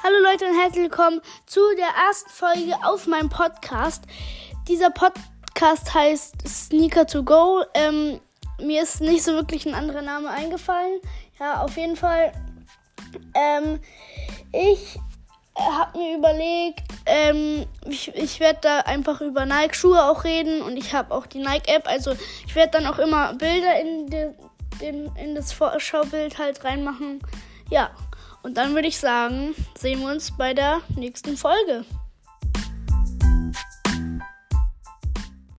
Hallo Leute und herzlich willkommen zu der ersten Folge auf meinem Podcast. Dieser Podcast heißt Sneaker to Go. Ähm, mir ist nicht so wirklich ein anderer Name eingefallen. Ja, auf jeden Fall. Ähm, ich habe mir überlegt, ähm, ich, ich werde da einfach über Nike-Schuhe auch reden und ich habe auch die Nike-App. Also ich werde dann auch immer Bilder in, de, den, in das Vorschaubild halt reinmachen. Ja, und dann würde ich sagen, sehen wir uns bei der nächsten Folge.